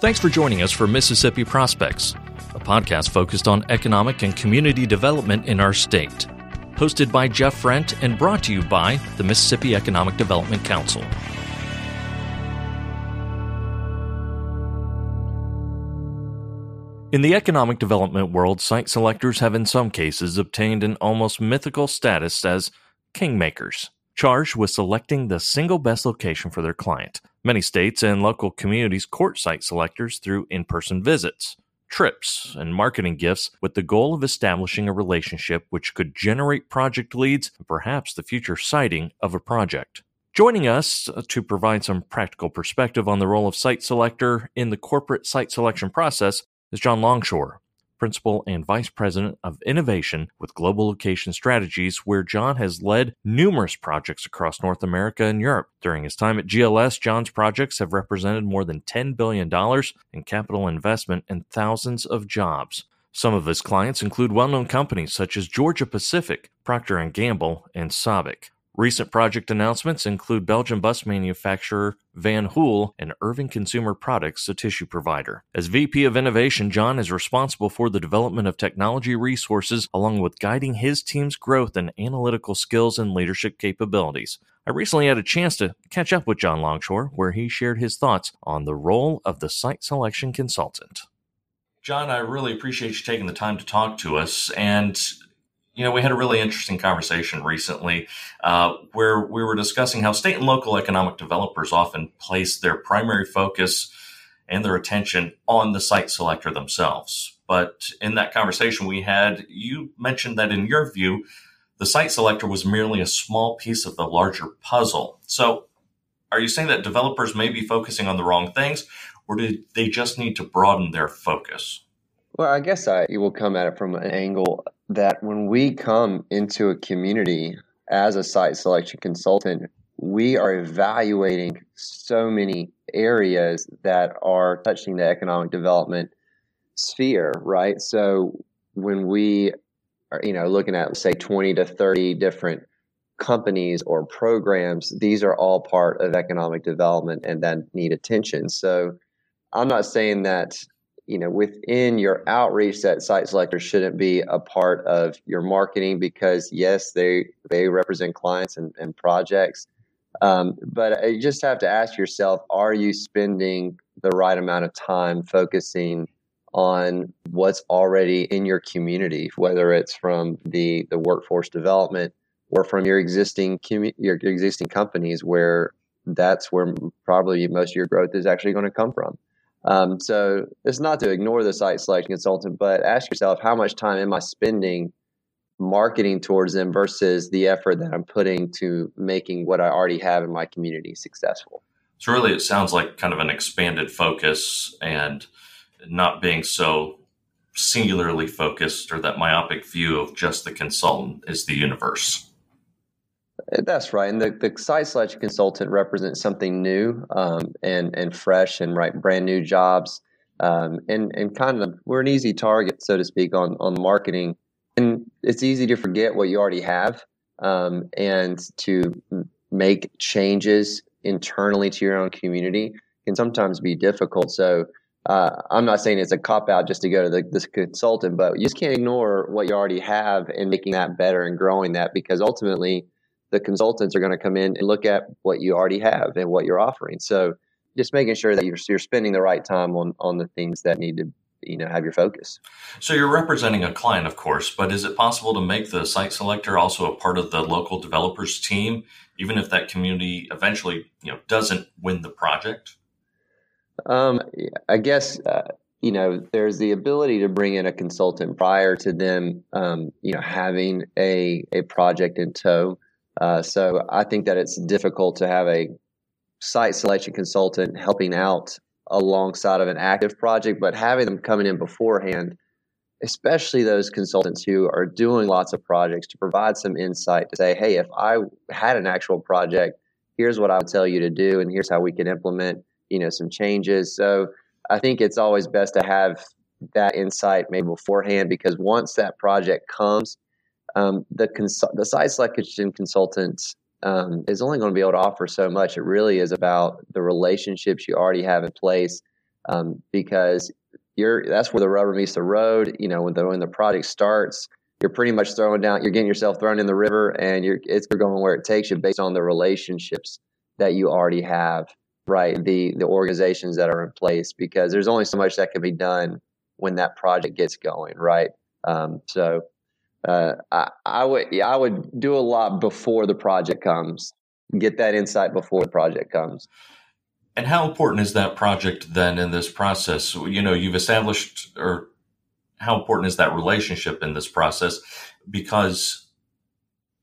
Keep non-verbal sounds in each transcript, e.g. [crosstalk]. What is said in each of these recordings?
Thanks for joining us for Mississippi Prospects, a podcast focused on economic and community development in our state. Hosted by Jeff Frent and brought to you by the Mississippi Economic Development Council. In the economic development world, site selectors have in some cases obtained an almost mythical status as kingmakers, charged with selecting the single best location for their client. Many states and local communities court site selectors through in person visits, trips, and marketing gifts with the goal of establishing a relationship which could generate project leads and perhaps the future siting of a project. Joining us uh, to provide some practical perspective on the role of site selector in the corporate site selection process is John Longshore, Principal and Vice President of Innovation with Global Location Strategies, where John has led numerous projects across North America and Europe. During his time at GLS, John's projects have represented more than $10 billion in capital investment and thousands of jobs. Some of his clients include well-known companies such as Georgia Pacific, Procter & Gamble, and Sabic. Recent project announcements include Belgian bus manufacturer Van Hool and Irving Consumer Products, a tissue provider. As VP of Innovation, John is responsible for the development of technology resources along with guiding his team's growth and analytical skills and leadership capabilities. I recently had a chance to catch up with John Longshore, where he shared his thoughts on the role of the site selection consultant. John, I really appreciate you taking the time to talk to us. And you know, we had a really interesting conversation recently uh, where we were discussing how state and local economic developers often place their primary focus and their attention on the site selector themselves. But in that conversation we had, you mentioned that in your view, the site selector was merely a small piece of the larger puzzle. So, are you saying that developers may be focusing on the wrong things, or do they just need to broaden their focus? Well, I guess I will come at it from an angle that when we come into a community as a site selection consultant, we are evaluating so many areas that are touching the economic development sphere, right? So when we are, you know, looking at say 20 to 30 different companies or programs, these are all part of economic development and that need attention. So I'm not saying that you know within your outreach that site selectors shouldn't be a part of your marketing because yes they they represent clients and, and projects. Um, but you just have to ask yourself are you spending the right amount of time focusing on what's already in your community whether it's from the the workforce development or from your existing commu- your existing companies where that's where probably most of your growth is actually going to come from um, so it's not to ignore the site selection consultant, but ask yourself how much time am I spending marketing towards them versus the effort that I'm putting to making what I already have in my community successful. So really, it sounds like kind of an expanded focus and not being so singularly focused or that myopic view of just the consultant is the universe. That's right. And the, the site selection consultant represents something new um, and, and fresh and right brand new jobs. Um, and, and kind of we're an easy target, so to speak, on, on marketing. And it's easy to forget what you already have um, and to make changes internally to your own community can sometimes be difficult. So uh, I'm not saying it's a cop out just to go to the, this consultant, but you just can't ignore what you already have and making that better and growing that because ultimately – the consultants are going to come in and look at what you already have and what you're offering. So just making sure that you're, you're spending the right time on, on the things that need to you know have your focus. So you're representing a client of course but is it possible to make the site selector also a part of the local developers team even if that community eventually you know doesn't win the project? Um, i guess uh, you know there's the ability to bring in a consultant prior to them um, you know having a a project in tow uh, so I think that it's difficult to have a site selection consultant helping out alongside of an active project, but having them coming in beforehand, especially those consultants who are doing lots of projects, to provide some insight to say, hey, if I had an actual project, here's what I would tell you to do, and here's how we can implement, you know, some changes. So I think it's always best to have that insight maybe beforehand because once that project comes, um, the cons- the site selection consultant um, is only going to be able to offer so much. It really is about the relationships you already have in place, um, because you're that's where the rubber meets the road. You know, when the when the project starts, you're pretty much throwing down, you're getting yourself thrown in the river, and you're it's going where it takes you based on the relationships that you already have, right? The the organizations that are in place, because there's only so much that can be done when that project gets going, right? Um, so uh, I, I would yeah, I would do a lot before the project comes. Get that insight before the project comes. And how important is that project then in this process? You know, you've established, or how important is that relationship in this process? Because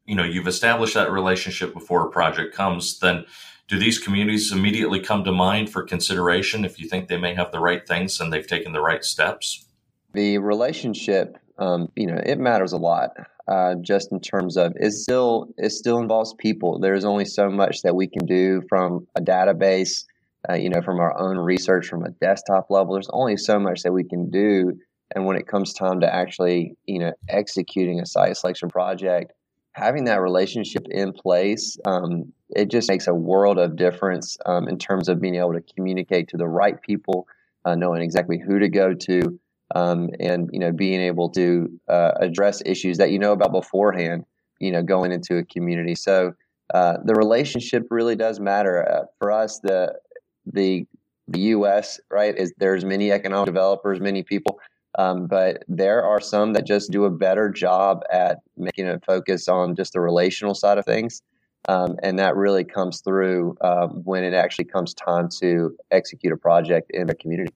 you know you've established that relationship before a project comes. Then, do these communities immediately come to mind for consideration if you think they may have the right things and they've taken the right steps? The relationship um, you know, it matters a lot. Uh, just in terms of it still it still involves people. There's only so much that we can do from a database, uh, you know, from our own research from a desktop level. There's only so much that we can do, and when it comes time to actually, you know, executing a site selection project, having that relationship in place, um, it just makes a world of difference um, in terms of being able to communicate to the right people, uh, knowing exactly who to go to um, and you know being able to uh, address issues that you know about beforehand you know going into a community. So uh, the relationship really does matter. Uh, for us the the the us right is there's many economic developers many people um, but there are some that just do a better job at making a focus on just the relational side of things um, and that really comes through um, when it actually comes time to execute a project in a community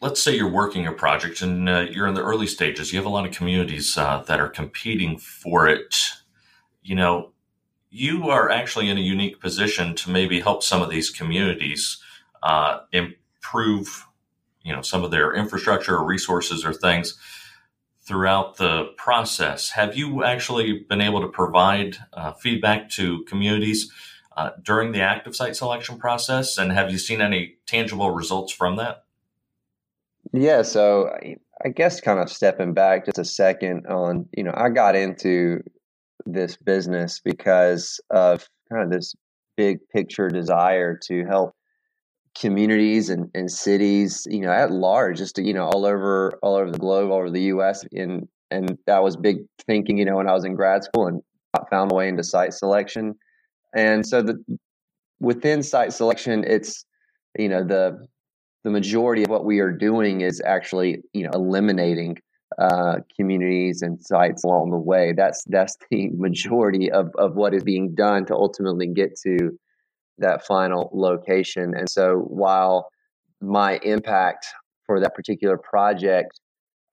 let's say you're working a project and uh, you're in the early stages. You have a lot of communities uh, that are competing for it. You know, you are actually in a unique position to maybe help some of these communities uh, improve, you know, some of their infrastructure or resources or things throughout the process. Have you actually been able to provide uh, feedback to communities uh, during the active site selection process? And have you seen any tangible results from that? Yeah, so I guess kind of stepping back just a second on, you know, I got into this business because of kind of this big picture desire to help communities and, and cities, you know, at large, just to, you know, all over all over the globe, all over the US. And and that was big thinking, you know, when I was in grad school and found a way into site selection. And so the within site selection, it's you know, the the majority of what we are doing is actually you know eliminating uh, communities and sites along the way. That's that's the [laughs] majority of, of what is being done to ultimately get to that final location. And so while my impact for that particular project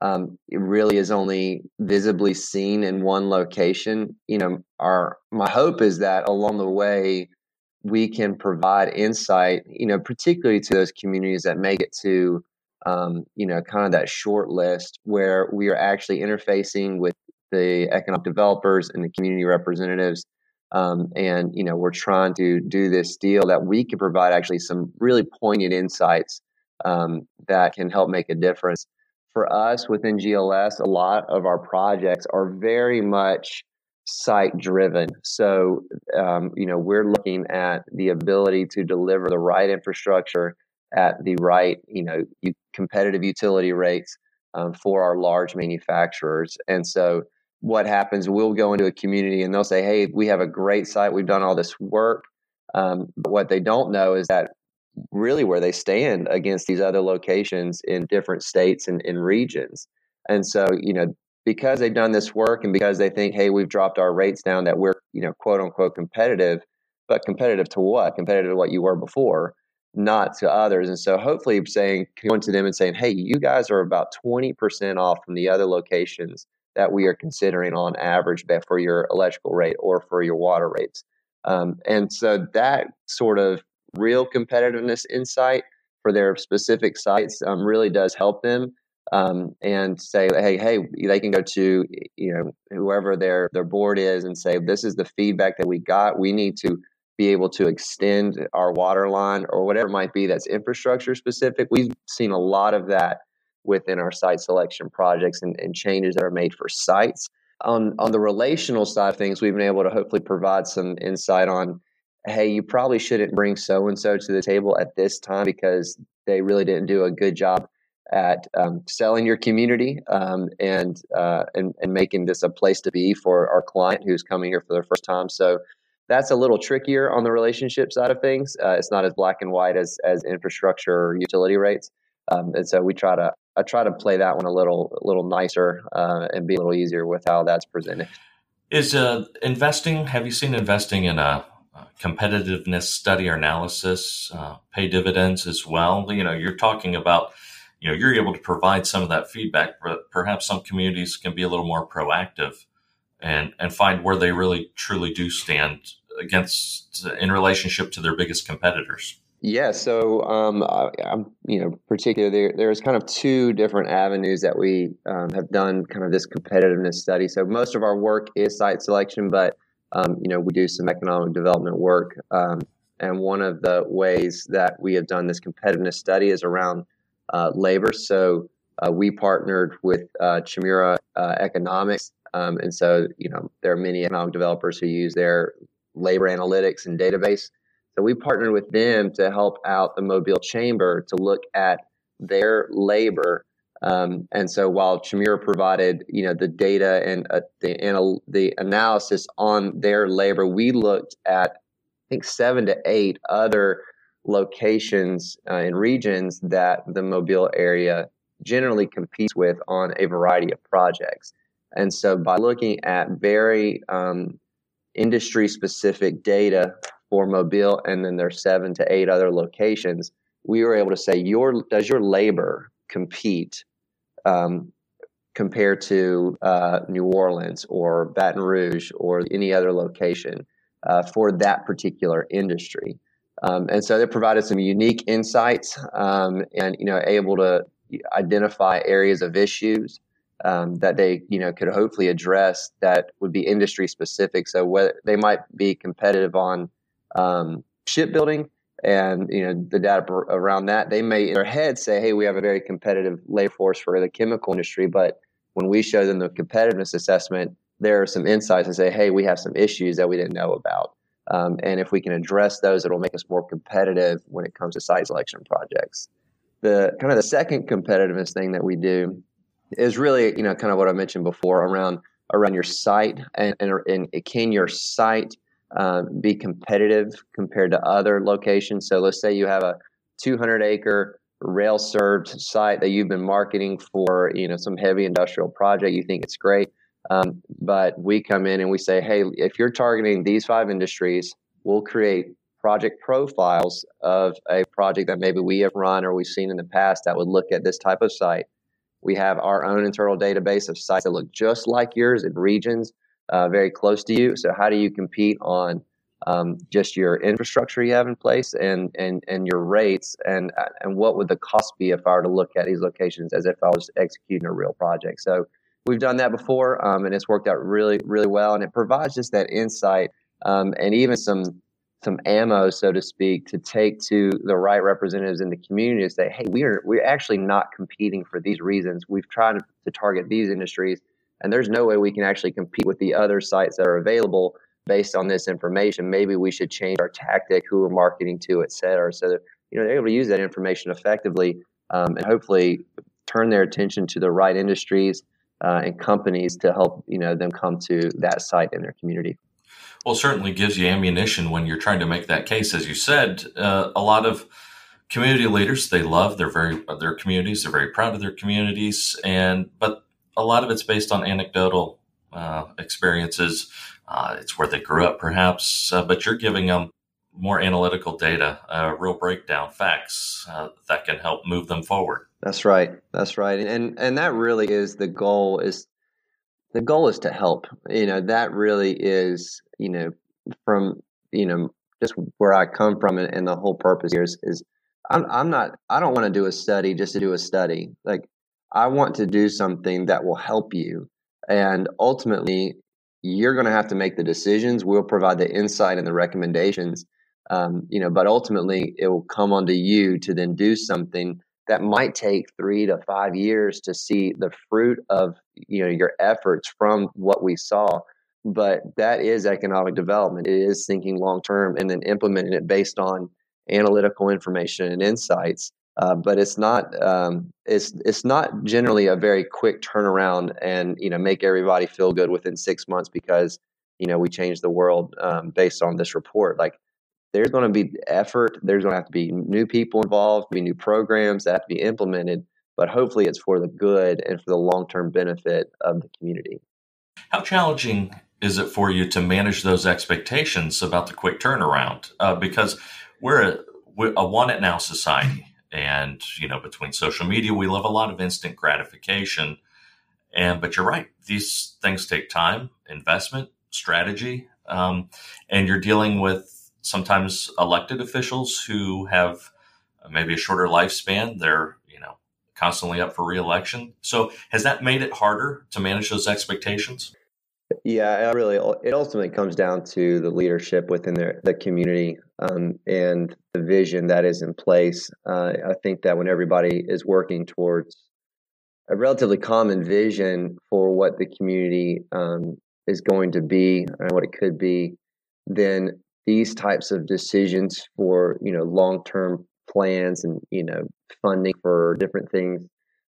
um, it really is only visibly seen in one location, you know, our my hope is that along the way we can provide insight, you know, particularly to those communities that make it to, um, you know, kind of that short list where we are actually interfacing with the economic developers and the community representatives. Um, and, you know, we're trying to do this deal that we can provide actually some really poignant insights um, that can help make a difference. For us within GLS, a lot of our projects are very much site driven. So, um, you know, we're looking at the ability to deliver the right infrastructure at the right, you know, competitive utility rates um, for our large manufacturers. And so, what happens? We'll go into a community and they'll say, "Hey, we have a great site. We've done all this work." Um, but what they don't know is that really where they stand against these other locations in different states and in regions. And so, you know, because they've done this work and because they think, hey, we've dropped our rates down that we're, you know, quote unquote competitive, but competitive to what? Competitive to what you were before, not to others. And so hopefully saying, going to them and saying, hey, you guys are about 20% off from the other locations that we are considering on average for your electrical rate or for your water rates. Um, and so that sort of real competitiveness insight for their specific sites um, really does help them um, and say, hey, hey, they can go to you know whoever their their board is and say, this is the feedback that we got. We need to be able to extend our water line or whatever it might be that's infrastructure specific. We've seen a lot of that within our site selection projects and, and changes that are made for sites. On on the relational side of things, we've been able to hopefully provide some insight on hey, you probably shouldn't bring so and so to the table at this time because they really didn't do a good job at um, selling your community um, and, uh, and and making this a place to be for our client who's coming here for the first time. So that's a little trickier on the relationship side of things. Uh, it's not as black and white as as infrastructure or utility rates, um, and so we try to I try to play that one a little a little nicer uh, and be a little easier with how that's presented. Is uh, investing? Have you seen investing in a competitiveness study or analysis uh, pay dividends as well? You know, you're talking about you know you're able to provide some of that feedback, but perhaps some communities can be a little more proactive and and find where they really truly do stand against in relationship to their biggest competitors. Yeah, so um, I, am you know particularly there, there's kind of two different avenues that we um, have done kind of this competitiveness study. So most of our work is site selection, but um, you know we do some economic development work, um, and one of the ways that we have done this competitiveness study is around uh, labor. So uh, we partnered with uh, Chmura uh, Economics, um, and so you know there are many economic developers who use their labor analytics and database so we partnered with them to help out the Mobile Chamber to look at their labor. Um, and so while Chmura provided, you know, the data and uh, the anal- the analysis on their labor, we looked at I think seven to eight other locations uh, and regions that the Mobile area generally competes with on a variety of projects. And so by looking at very um, industry specific data for Mobile, and then there's seven to eight other locations. We were able to say, your does your labor compete um, compared to uh, New Orleans or Baton Rouge or any other location uh, for that particular industry? Um, and so they provided some unique insights um, and you know able to identify areas of issues um, that they you know could hopefully address that would be industry specific. So whether they might be competitive on um, shipbuilding and you know the data around that, they may in their head say, "Hey, we have a very competitive labor force for the chemical industry," but when we show them the competitiveness assessment, there are some insights and say, "Hey, we have some issues that we didn't know about." Um, and if we can address those, it'll make us more competitive when it comes to site selection projects. The kind of the second competitiveness thing that we do is really, you know, kind of what I mentioned before around around your site and, and, and can your site um, be competitive compared to other locations. So let's say you have a 200 acre rail served site that you've been marketing for, you know, some heavy industrial project. You think it's great. Um, but we come in and we say, hey, if you're targeting these five industries, we'll create project profiles of a project that maybe we have run or we've seen in the past that would look at this type of site. We have our own internal database of sites that look just like yours in regions uh, very close to you. So how do you compete on um, just your infrastructure you have in place and and and your rates and and what would the cost be if I were to look at these locations as if I was executing a real project? So we've done that before, um, and it's worked out really really well, and it provides just that insight um, and even some some ammo, so to speak, to take to the right representatives in the community to say, hey, we are we're actually not competing for these reasons. We've tried to target these industries and there's no way we can actually compete with the other sites that are available based on this information. Maybe we should change our tactic, who we're marketing to, et cetera. So that, you know they're able to use that information effectively um, and hopefully turn their attention to the right industries uh, and companies to help you know them come to that site in their community. Well, certainly gives you ammunition when you're trying to make that case. As you said, uh, a lot of community leaders they love their very their communities. They're very proud of their communities, and but a lot of it's based on anecdotal uh, experiences. Uh, it's where they grew up, perhaps, uh, but you're giving them more analytical data, uh, real breakdown, facts uh, that can help move them forward. That's right. That's right. And and that really is the goal. Is the goal is to help. You know that really is. You know from you know just where I come from, and, and the whole purpose here is, is I'm, I'm not. I don't want to do a study just to do a study. Like I want to do something that will help you. And ultimately, you're going to have to make the decisions. We'll provide the insight and the recommendations. Um, you know, but ultimately, it will come onto you to then do something that might take three to five years to see the fruit of you know your efforts from what we saw. but that is economic development. It is thinking long term and then implementing it based on analytical information and insights. Uh, but it's not um, it's it's not generally a very quick turnaround and you know make everybody feel good within six months because you know we changed the world um, based on this report. Like there's going to be effort. There's going to have to be new people involved, be new programs that have to be implemented. But hopefully, it's for the good and for the long term benefit of the community. How challenging is it for you to manage those expectations about the quick turnaround? Uh, because we're a, we're a want it now society, and you know between social media, we love a lot of instant gratification. And but you're right; these things take time, investment, strategy, um, and you're dealing with sometimes elected officials who have maybe a shorter lifespan. They're you know constantly up for reelection. So has that made it harder to manage those expectations? Yeah, really, it ultimately comes down to the leadership within the, the community um, and the vision that is in place. Uh, I think that when everybody is working towards a relatively common vision for what the community um, is going to be and what it could be, then these types of decisions for you know long term plans and you know funding for different things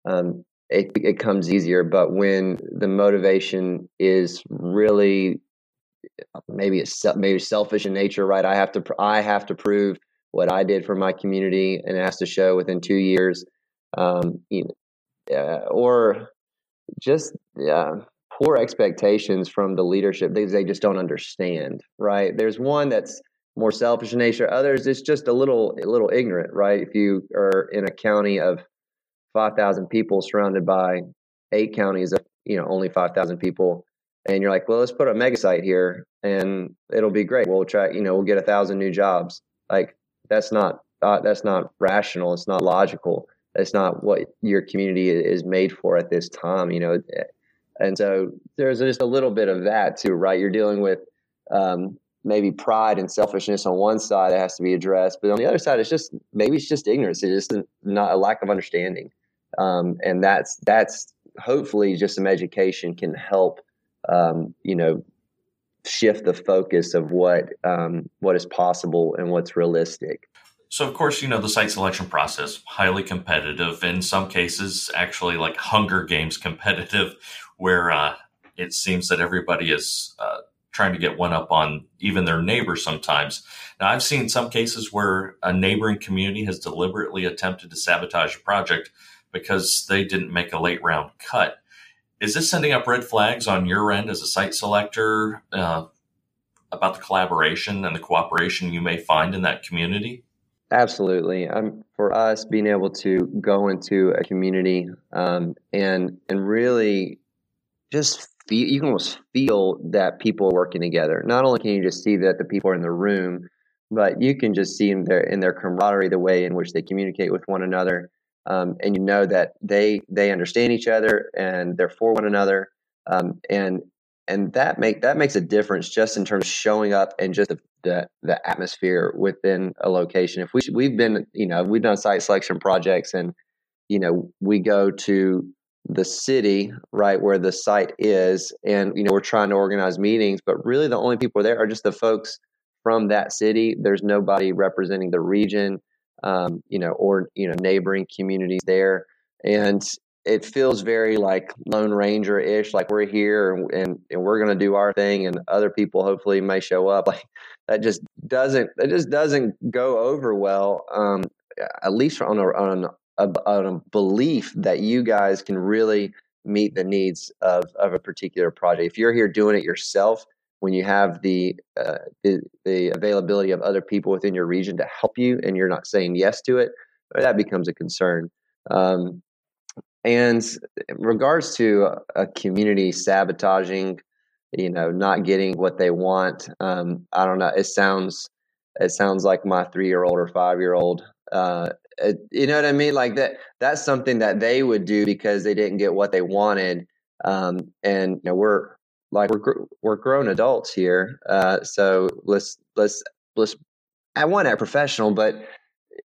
um, it, it comes easier. But when the motivation is really maybe it's maybe selfish in nature right? I have to i have to prove what i did for my community and has to show within two years um, you know, uh, or just yeah poor expectations from the leadership things they just don't understand right? There's one that's more selfish in nature. Others it's just a little a little ignorant right? If you are in a county of 5000 people surrounded by eight counties of you know only 5000 people and you're like well let's put a mega site here and it'll be great. We'll track you know we'll get a thousand new jobs. Like that's not uh, that's not rational. It's not logical. That's not what your community is made for at this time you know and so there's just a little bit of that too, right? You're dealing with um, maybe pride and selfishness on one side that has to be addressed, but on the other side, it's just maybe it's just ignorance. It's just not a lack of understanding, um, and that's that's hopefully just some education can help, um, you know, shift the focus of what um, what is possible and what's realistic. So, of course, you know, the site selection process, highly competitive, in some cases, actually like Hunger Games competitive, [laughs] where uh, it seems that everybody is uh, trying to get one up on even their neighbor sometimes. Now, I've seen some cases where a neighboring community has deliberately attempted to sabotage a project because they didn't make a late round cut. Is this sending up red flags on your end as a site selector uh, about the collaboration and the cooperation you may find in that community? Absolutely. Um, for us, being able to go into a community um, and and really just feel you can almost feel that people are working together. Not only can you just see that the people are in the room, but you can just see in their in their camaraderie the way in which they communicate with one another, um, and you know that they they understand each other and they're for one another, um, and and that make that makes a difference just in terms of showing up and just the the, the atmosphere within a location. If we we've been you know we've done site selection projects and you know we go to the city right where the site is and you know we're trying to organize meetings but really the only people there are just the folks from that city there's nobody representing the region um, you know or you know neighboring communities there and it feels very like lone ranger ish like we're here and, and, and we're going to do our thing and other people hopefully may show up [laughs] like that just doesn't it just doesn't go over well um, at least on a, on a, a belief that you guys can really meet the needs of, of a particular project. If you're here doing it yourself, when you have the, uh, the, the availability of other people within your region to help you, and you're not saying yes to it, that becomes a concern. Um, and in regards to a community sabotaging, you know, not getting what they want, um, I don't know. It sounds it sounds like my three year old or five year old uh, you know what I mean? Like that. That's something that they would do because they didn't get what they wanted. Um, and you know, we're like we're we're grown adults here, uh, so let's let's let's. I want that professional, but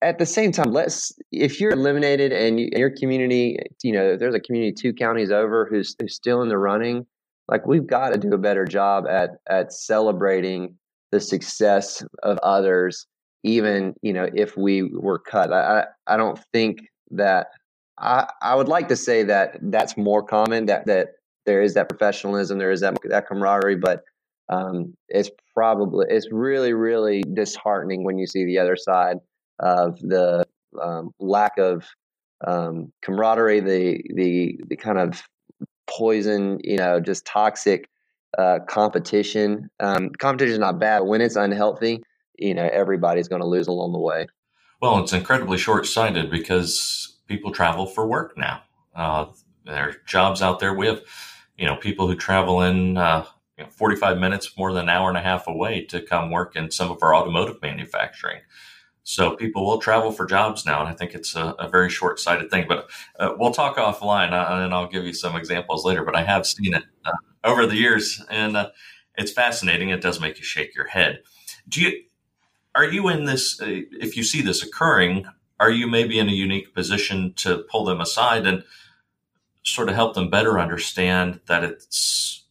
at the same time, let's if you're eliminated and you, your community, you know, there's a community two counties over who's, who's still in the running. like we've got to do a better job at at celebrating the success of others even you know if we were cut i i don't think that i i would like to say that that's more common that that there is that professionalism there is that that camaraderie but um, it's probably it's really really disheartening when you see the other side of the um, lack of um, camaraderie the the the kind of poison you know just toxic uh, competition. Um, competition is not bad. When it's unhealthy you know everybody's going to lose along the way. Well it's incredibly short-sighted because people travel for work now. Uh, there are jobs out there. We have you know people who travel in uh, you know, 45 minutes more than an hour and a half away to come work in some of our automotive manufacturing so people will travel for jobs now and i think it's a, a very short-sighted thing but uh, we'll talk offline uh, and i'll give you some examples later but i have seen it uh, over the years and uh, it's fascinating. It does make you shake your head. Do you are you in this uh, if you see this occurring are you maybe in a unique position to pull them aside and sort of help them better understand that it's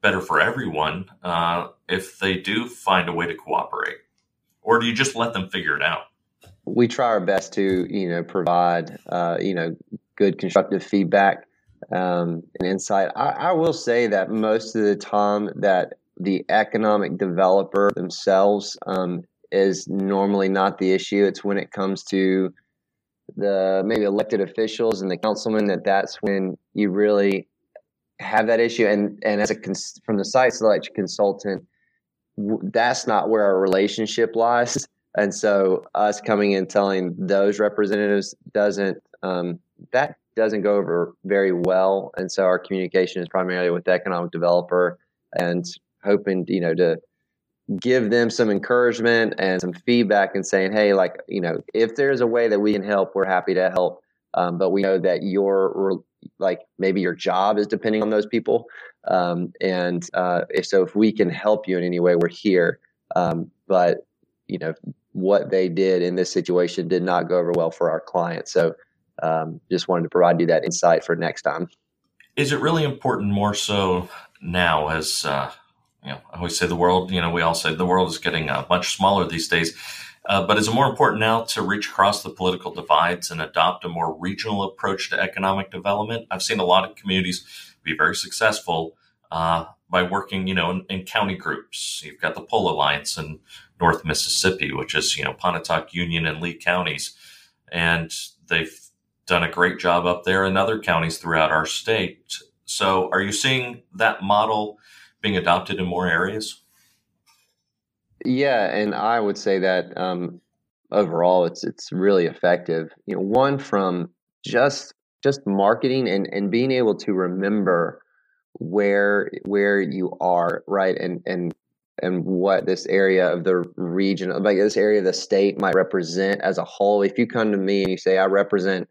better for everyone uh, if they do find a way to cooperate or do you just let them figure it out we try our best to you know provide uh, you know good constructive feedback um, and insight I, I will say that most of the time that the economic developer themselves um, is normally not the issue. It's when it comes to the maybe elected officials and the councilmen that that's when you really have that issue. And and as a cons- from the site selection consultant, that's not where our relationship lies. And so us coming in telling those representatives doesn't um, that doesn't go over very well. And so our communication is primarily with the economic developer and hoping you know to give them some encouragement and some feedback and saying, hey, like, you know, if there's a way that we can help, we're happy to help. Um, but we know that your, like, maybe your job is depending on those people. Um, and uh, if so, if we can help you in any way, we're here. Um, but, you know, what they did in this situation did not go over well for our client. So um, just wanted to provide you that insight for next time. Is it really important more so now as, uh you know, I always say the world, you know, we all say the world is getting uh, much smaller these days. Uh, but is it more important now to reach across the political divides and adopt a more regional approach to economic development? I've seen a lot of communities be very successful uh, by working, you know, in, in, county groups. You've got the PUL Alliance in North Mississippi, which is, you know, Pontotoc, Union, and Lee counties. And they've done a great job up there in other counties throughout our state. So are you seeing that model being adopted in more areas? Yeah, and I would say that um, overall, it's it's really effective. You know, one from just just marketing and and being able to remember where where you are, right, and and and what this area of the region, like this area of the state, might represent as a whole. If you come to me and you say, "I represent,"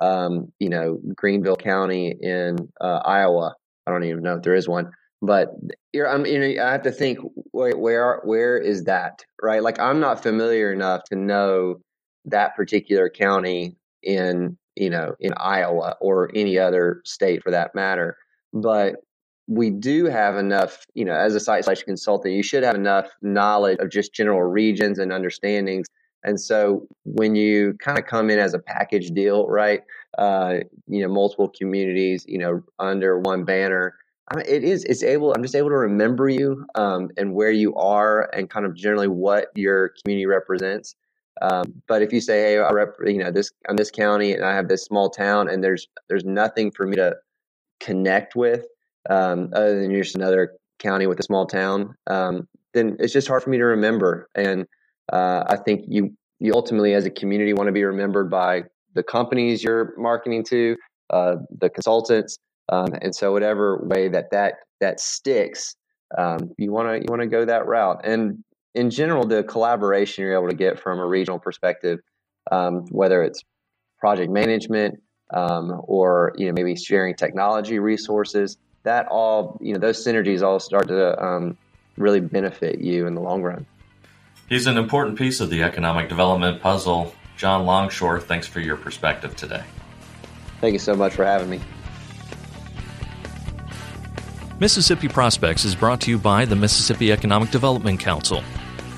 um, you know, Greenville County in uh, Iowa. I don't even know if there is one but I'm, you know, I have to think where, where where is that right? Like I'm not familiar enough to know that particular county in you know in Iowa or any other state for that matter. But we do have enough, you know, as a site selection consultant, you should have enough knowledge of just general regions and understandings. And so when you kind of come in as a package deal, right? Uh, you know, multiple communities, you know, under one banner Mean, it is. It's able. I'm just able to remember you um, and where you are, and kind of generally what your community represents. Um, but if you say, "Hey, I rep, you know, this I'm this county, and I have this small town, and there's there's nothing for me to connect with um, other than just another county with a small town," um, then it's just hard for me to remember. And uh, I think you you ultimately, as a community, want to be remembered by the companies you're marketing to, uh, the consultants, um, and so whatever way that that that sticks, um, you want to you want to go that route. And in general, the collaboration you're able to get from a regional perspective, um, whether it's project management um, or you know maybe sharing technology resources, that all you know those synergies all start to um, really benefit you in the long run. He's an important piece of the economic development puzzle. John Longshore, thanks for your perspective today. Thank you so much for having me. Mississippi Prospects is brought to you by the Mississippi Economic Development Council,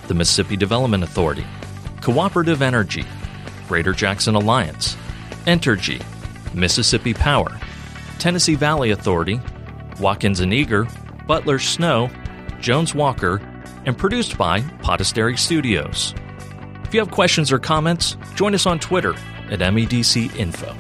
the Mississippi Development Authority, Cooperative Energy, Greater Jackson Alliance, Entergy, Mississippi Power, Tennessee Valley Authority, Watkins and Eager, Butler Snow, Jones Walker, and produced by Podastery Studios. If you have questions or comments, join us on Twitter at MEDC Info.